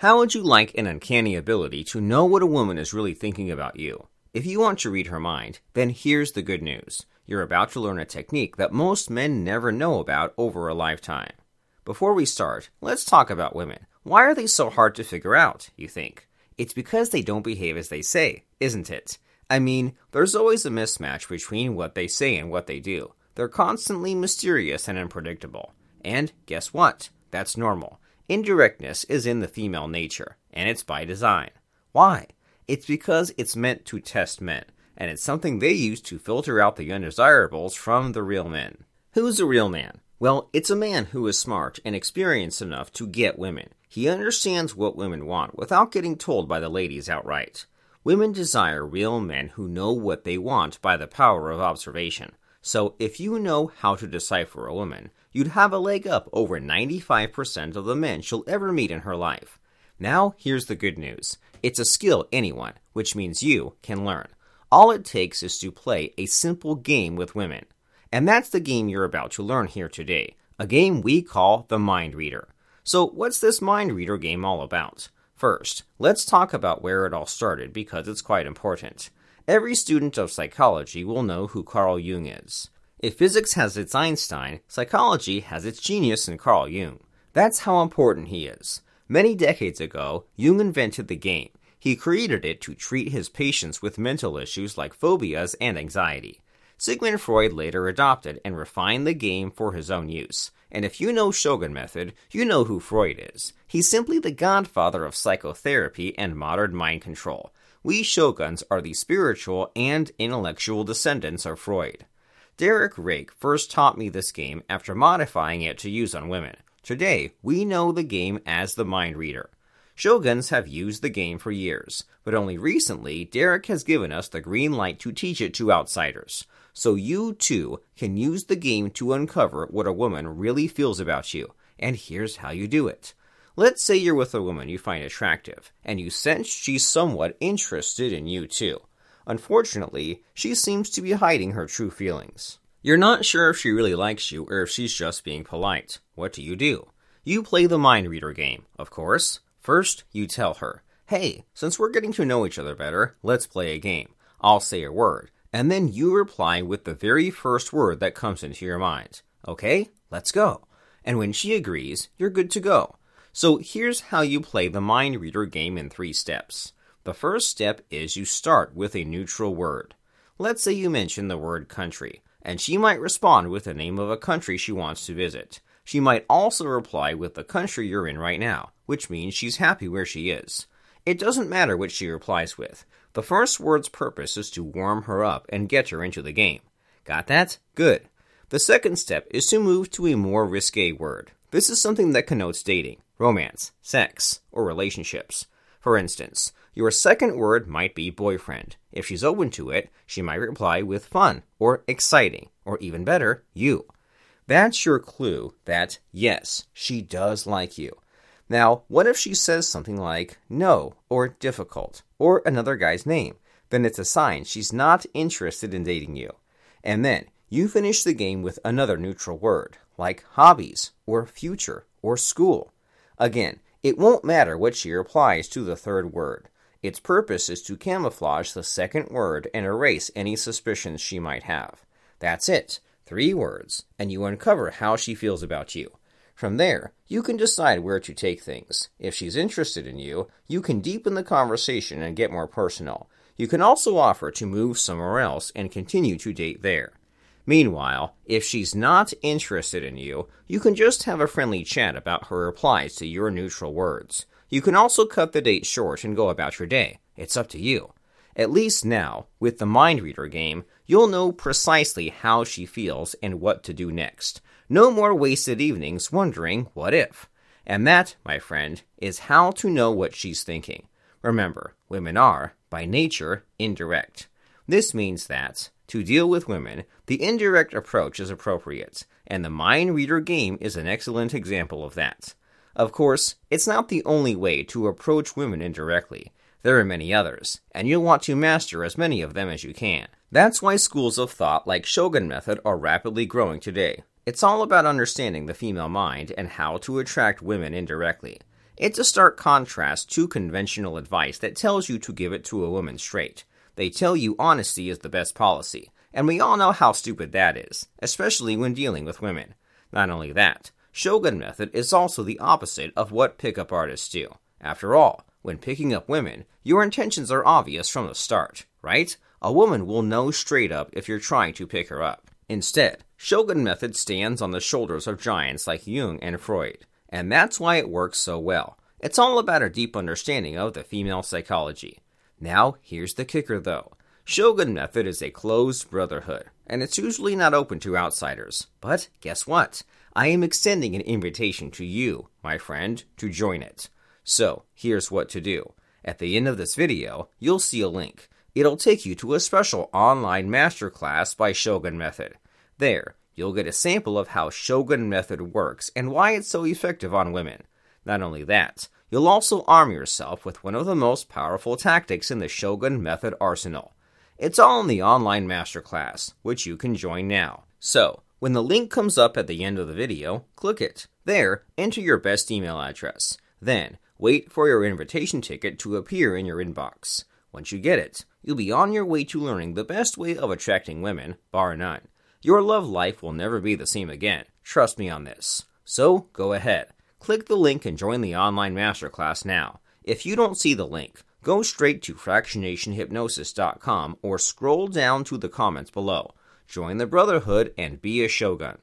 How would you like an uncanny ability to know what a woman is really thinking about you? If you want to read her mind, then here's the good news. You're about to learn a technique that most men never know about over a lifetime. Before we start, let's talk about women. Why are they so hard to figure out, you think? It's because they don't behave as they say, isn't it? I mean, there's always a mismatch between what they say and what they do. They're constantly mysterious and unpredictable. And guess what? That's normal. Indirectness is in the female nature, and it's by design. Why? It's because it's meant to test men, and it's something they use to filter out the undesirables from the real men. Who's a real man? Well, it's a man who is smart and experienced enough to get women. He understands what women want without getting told by the ladies outright. Women desire real men who know what they want by the power of observation. So if you know how to decipher a woman, you'd have a leg up over 95% of the men she'll ever meet in her life. Now, here's the good news it's a skill anyone, which means you, can learn. All it takes is to play a simple game with women. And that's the game you're about to learn here today, a game we call the Mind Reader. So, what's this Mind Reader game all about? First, let's talk about where it all started because it's quite important. Every student of psychology will know who Carl Jung is. If physics has its Einstein, psychology has its genius in Carl Jung. That's how important he is. Many decades ago, Jung invented the game. He created it to treat his patients with mental issues like phobias and anxiety. Sigmund Freud later adopted and refined the game for his own use. And if you know Shogun Method, you know who Freud is. He's simply the godfather of psychotherapy and modern mind control. We shoguns are the spiritual and intellectual descendants of Freud. Derek Rake first taught me this game after modifying it to use on women. Today, we know the game as the Mind Reader. Shoguns have used the game for years, but only recently Derek has given us the green light to teach it to outsiders. So you too can use the game to uncover what a woman really feels about you. And here's how you do it. Let's say you're with a woman you find attractive, and you sense she's somewhat interested in you too. Unfortunately, she seems to be hiding her true feelings. You're not sure if she really likes you or if she's just being polite. What do you do? You play the mind reader game, of course. First, you tell her, hey, since we're getting to know each other better, let's play a game. I'll say a word, and then you reply with the very first word that comes into your mind. Okay, let's go. And when she agrees, you're good to go. So here's how you play the mind reader game in three steps. The first step is you start with a neutral word. Let's say you mention the word country, and she might respond with the name of a country she wants to visit. She might also reply with the country you're in right now, which means she's happy where she is. It doesn't matter what she replies with. The first word's purpose is to warm her up and get her into the game. Got that? Good. The second step is to move to a more risque word. This is something that connotes dating, romance, sex, or relationships. For instance, your second word might be boyfriend. If she's open to it, she might reply with fun, or exciting, or even better, you. That's your clue that, yes, she does like you. Now, what if she says something like no, or difficult, or another guy's name? Then it's a sign she's not interested in dating you. And then you finish the game with another neutral word, like hobbies, or future, or school. Again, it won't matter what she replies to the third word. Its purpose is to camouflage the second word and erase any suspicions she might have. That's it. Three words, and you uncover how she feels about you. From there, you can decide where to take things. If she's interested in you, you can deepen the conversation and get more personal. You can also offer to move somewhere else and continue to date there. Meanwhile, if she's not interested in you, you can just have a friendly chat about her replies to your neutral words. You can also cut the date short and go about your day. It's up to you. At least now, with the Mind Reader game, you'll know precisely how she feels and what to do next. No more wasted evenings wondering what if. And that, my friend, is how to know what she's thinking. Remember, women are, by nature, indirect. This means that, to deal with women, the indirect approach is appropriate, and the Mind Reader game is an excellent example of that. Of course, it's not the only way to approach women indirectly. There are many others, and you'll want to master as many of them as you can. That's why schools of thought like Shogun Method are rapidly growing today. It's all about understanding the female mind and how to attract women indirectly. It's a stark contrast to conventional advice that tells you to give it to a woman straight. They tell you honesty is the best policy, and we all know how stupid that is, especially when dealing with women. Not only that, Shogun method is also the opposite of what pickup artists do. After all, when picking up women, your intentions are obvious from the start, right? A woman will know straight up if you're trying to pick her up. Instead, Shogun method stands on the shoulders of giants like Jung and Freud, and that's why it works so well. It's all about a deep understanding of the female psychology. Now, here's the kicker though. Shogun method is a closed brotherhood, and it's usually not open to outsiders. But guess what? I am extending an invitation to you, my friend, to join it. So, here's what to do. At the end of this video, you'll see a link. It'll take you to a special online masterclass by Shogun Method. There, you'll get a sample of how Shogun Method works and why it's so effective on women. Not only that, you'll also arm yourself with one of the most powerful tactics in the Shogun Method arsenal. It's all in the online masterclass, which you can join now. So, when the link comes up at the end of the video, click it. There, enter your best email address. Then, wait for your invitation ticket to appear in your inbox. Once you get it, you'll be on your way to learning the best way of attracting women, bar none. Your love life will never be the same again. Trust me on this. So, go ahead. Click the link and join the online masterclass now. If you don't see the link, go straight to fractionationhypnosis.com or scroll down to the comments below. Join the Brotherhood and be a Shogun.